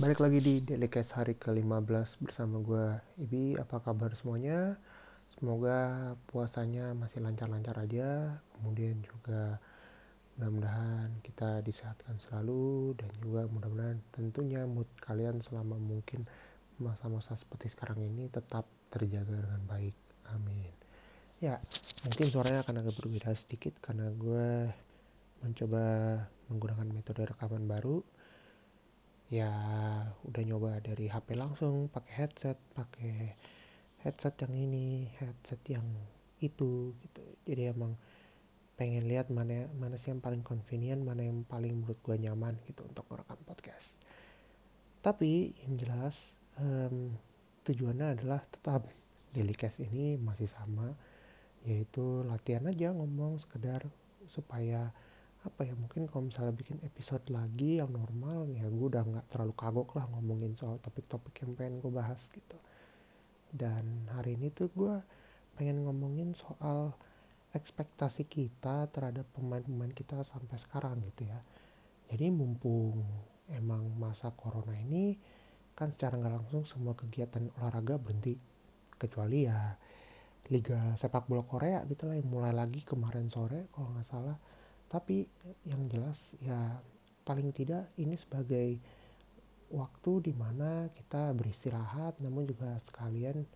Balik lagi di Case hari ke-15 bersama gue Ibi, apa kabar semuanya? Semoga puasanya masih lancar-lancar aja. Kemudian juga mudah-mudahan kita disehatkan selalu Dan juga mudah-mudahan tentunya mood kalian selama mungkin masa-masa seperti sekarang ini tetap terjaga dengan baik. Amin. Ya, mungkin suaranya akan agak berbeda sedikit karena gue mencoba menggunakan metode rekaman baru ya udah nyoba dari HP langsung pakai headset pakai headset yang ini headset yang itu gitu. Jadi emang pengen lihat mana mana sih yang paling convenient mana yang paling menurut gue nyaman gitu untuk merekam podcast. Tapi yang jelas um, tujuannya adalah tetap daily cast ini masih sama yaitu latihan aja ngomong sekedar supaya apa ya mungkin kalau misalnya bikin episode lagi yang normal ya gue udah nggak terlalu kagok lah ngomongin soal topik-topik yang pengen gue bahas gitu. Dan hari ini tuh gue pengen ngomongin soal ekspektasi kita terhadap pemain-pemain kita sampai sekarang gitu ya. Jadi mumpung emang masa corona ini kan secara nggak langsung semua kegiatan olahraga berhenti. Kecuali ya liga sepak bola Korea gitu lah yang mulai lagi kemarin sore kalau nggak salah tapi yang jelas ya paling tidak ini sebagai waktu di mana kita beristirahat namun juga sekalian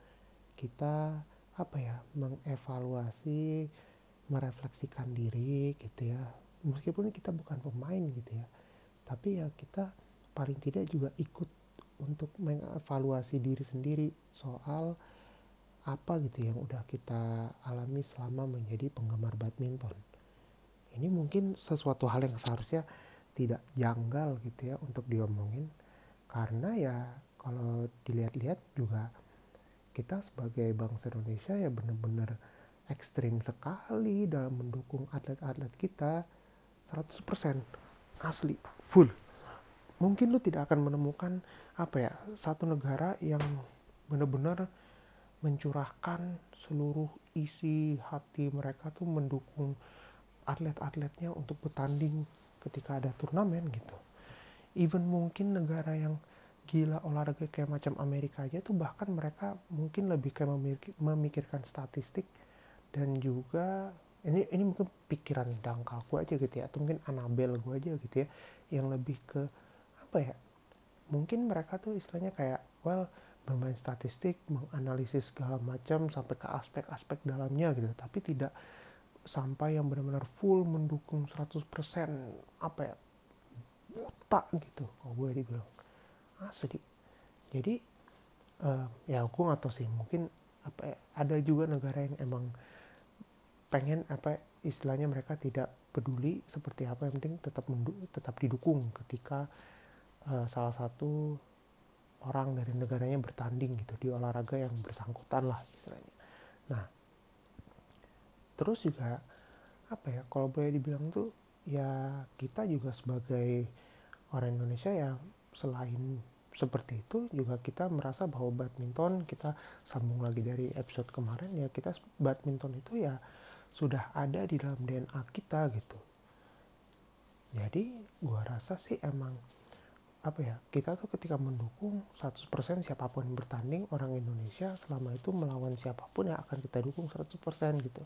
kita apa ya mengevaluasi merefleksikan diri gitu ya. Meskipun kita bukan pemain gitu ya tapi ya kita paling tidak juga ikut untuk mengevaluasi diri sendiri soal apa gitu yang udah kita alami selama menjadi penggemar badminton ini mungkin sesuatu hal yang seharusnya tidak janggal gitu ya untuk diomongin. Karena ya kalau dilihat-lihat juga kita sebagai bangsa Indonesia ya benar-benar ekstrim sekali dalam mendukung atlet-atlet kita. 100% asli full. Mungkin lu tidak akan menemukan apa ya satu negara yang benar-benar mencurahkan seluruh isi hati mereka tuh mendukung atlet-atletnya untuk bertanding ketika ada turnamen gitu. Even mungkin negara yang gila olahraga kayak macam Amerika aja tuh bahkan mereka mungkin lebih kayak memikirkan statistik dan juga ini ini mungkin pikiran dangkal gue aja gitu ya atau mungkin Anabel gue aja gitu ya yang lebih ke apa ya mungkin mereka tuh istilahnya kayak well bermain statistik menganalisis segala macam sampai ke aspek-aspek dalamnya gitu tapi tidak sampai yang benar-benar full mendukung 100% apa ya buta gitu kalau gue dibilang. Asli jadi uh, ya aku nggak tahu sih mungkin apa ya, ada juga negara yang emang pengen apa istilahnya mereka tidak peduli seperti apa yang penting tetap mendu tetap didukung ketika uh, salah satu orang dari negaranya bertanding gitu di olahraga yang bersangkutan lah istilahnya. Nah terus juga apa ya kalau boleh dibilang tuh ya kita juga sebagai orang Indonesia ya selain seperti itu juga kita merasa bahwa badminton kita sambung lagi dari episode kemarin ya kita badminton itu ya sudah ada di dalam DNA kita gitu. Jadi gua rasa sih emang apa ya kita tuh ketika mendukung 100% siapa pun yang bertanding orang Indonesia selama itu melawan siapa pun yang akan kita dukung 100% gitu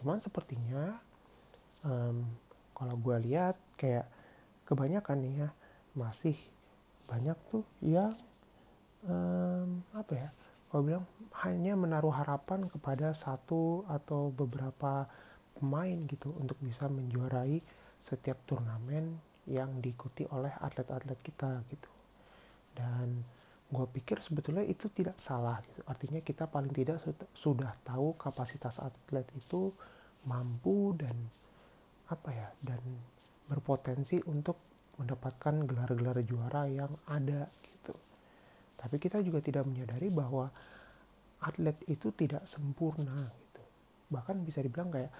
cuman sepertinya um, kalau gue lihat kayak kebanyakan nih ya masih banyak tuh yang um, apa ya kalau bilang hanya menaruh harapan kepada satu atau beberapa pemain gitu untuk bisa menjuarai setiap turnamen yang diikuti oleh atlet-atlet kita gitu. Dan gue pikir sebetulnya itu tidak salah gitu. Artinya kita paling tidak sudah tahu kapasitas atlet itu mampu dan apa ya dan berpotensi untuk mendapatkan gelar-gelar juara yang ada gitu. Tapi kita juga tidak menyadari bahwa atlet itu tidak sempurna gitu. Bahkan bisa dibilang kayak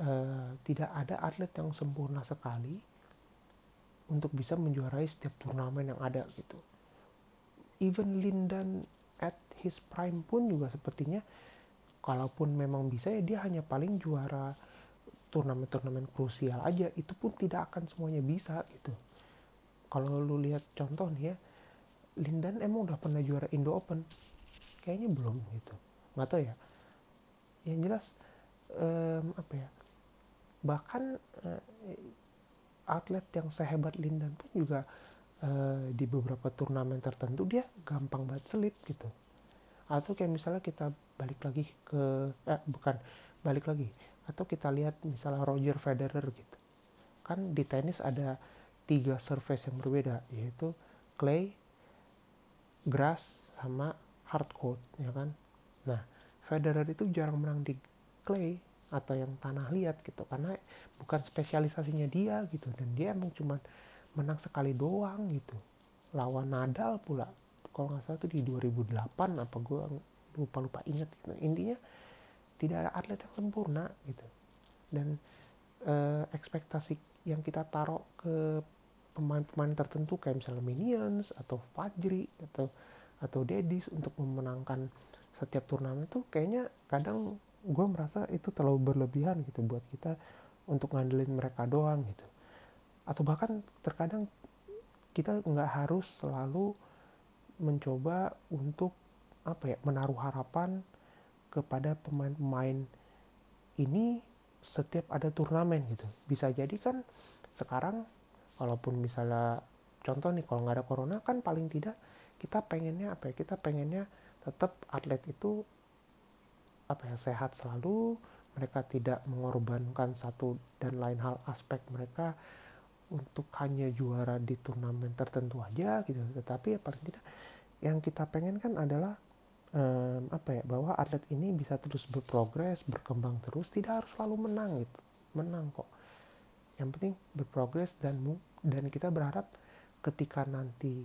uh, tidak ada atlet yang sempurna sekali untuk bisa menjuarai setiap turnamen yang ada gitu even Lindan at his prime pun juga sepertinya kalaupun memang bisa ya dia hanya paling juara turnamen-turnamen krusial aja. Itu pun tidak akan semuanya bisa gitu. Kalau lu lihat contoh nih ya Lindan emang udah pernah juara Indo Open? Kayaknya belum gitu. Nggak tahu ya. Yang jelas um, apa ya bahkan uh, atlet yang sehebat Lindan pun juga uh, di beberapa turnamen tertentu dia gampang banget selip gitu. Atau kayak misalnya kita balik lagi ke eh bukan balik lagi. Atau kita lihat misalnya Roger Federer gitu. Kan di tenis ada tiga surface yang berbeda yaitu clay, grass sama hard court ya kan? Nah Federer itu jarang menang di clay atau yang tanah liat gitu karena bukan spesialisasinya dia gitu. Dan dia emang cuma menang sekali doang gitu. Lawan Nadal pula. Kalau nggak salah itu di 2008 apa gue lupa lupa ingat gitu. intinya tidak ada atlet yang sempurna gitu. Dan eh, ekspektasi yang kita taruh ke pemain-pemain tertentu kayak misalnya Minions atau Fajri atau atau Dedis untuk memenangkan setiap turnamen itu kayaknya kadang gue merasa itu terlalu berlebihan gitu buat kita untuk ngandelin mereka doang gitu atau bahkan terkadang kita nggak harus selalu mencoba untuk apa ya menaruh harapan kepada pemain-pemain ini setiap ada turnamen gitu. Bisa jadi kan sekarang walaupun misalnya contoh nih kalau nggak ada corona kan paling tidak kita pengennya apa ya kita pengennya tetap atlet itu apa ya sehat selalu mereka tidak mengorbankan satu dan lain hal aspek mereka untuk hanya juara di turnamen tertentu aja gitu. Tetapi ya paling tidak yang kita pengen kan adalah um, apa ya bahwa atlet ini bisa terus berprogres berkembang terus tidak harus selalu menang gitu. Menang kok. Yang penting berprogres dan dan kita berharap ketika nanti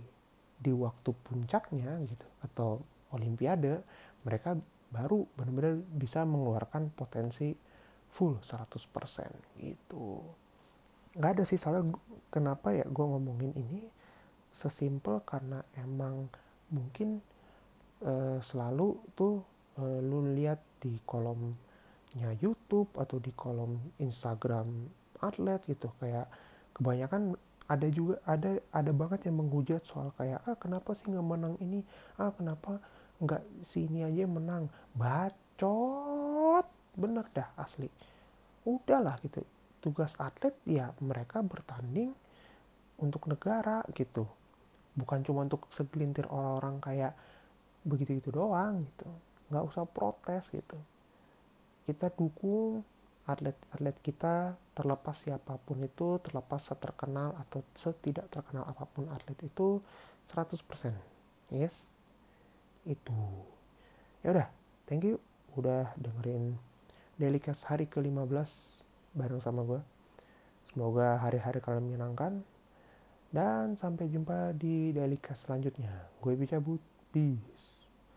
di waktu puncaknya gitu atau olimpiade mereka baru benar-benar bisa mengeluarkan potensi full 100% gitu nggak ada sih salah kenapa ya gue ngomongin ini sesimpel karena emang mungkin uh, selalu tuh uh, lu lihat di kolomnya YouTube atau di kolom Instagram atlet gitu kayak kebanyakan ada juga ada ada banget yang menghujat soal kayak ah kenapa sih nggak menang ini? Ah kenapa nggak sini aja menang? Bacot bener dah asli. Udahlah gitu tugas atlet ya mereka bertanding untuk negara gitu. Bukan cuma untuk segelintir orang-orang kayak begitu itu doang gitu. Nggak usah protes gitu. Kita dukung atlet-atlet kita terlepas siapa pun itu terlepas seterkenal atau setidak terkenal apa pun atlet itu 100% yes. Itu. Ya udah thank you udah dengerin Cast hari ke-15 bareng sama gue semoga hari-hari kalian menyenangkan dan sampai jumpa di Daily selanjutnya. Gue Bicabut. Peace.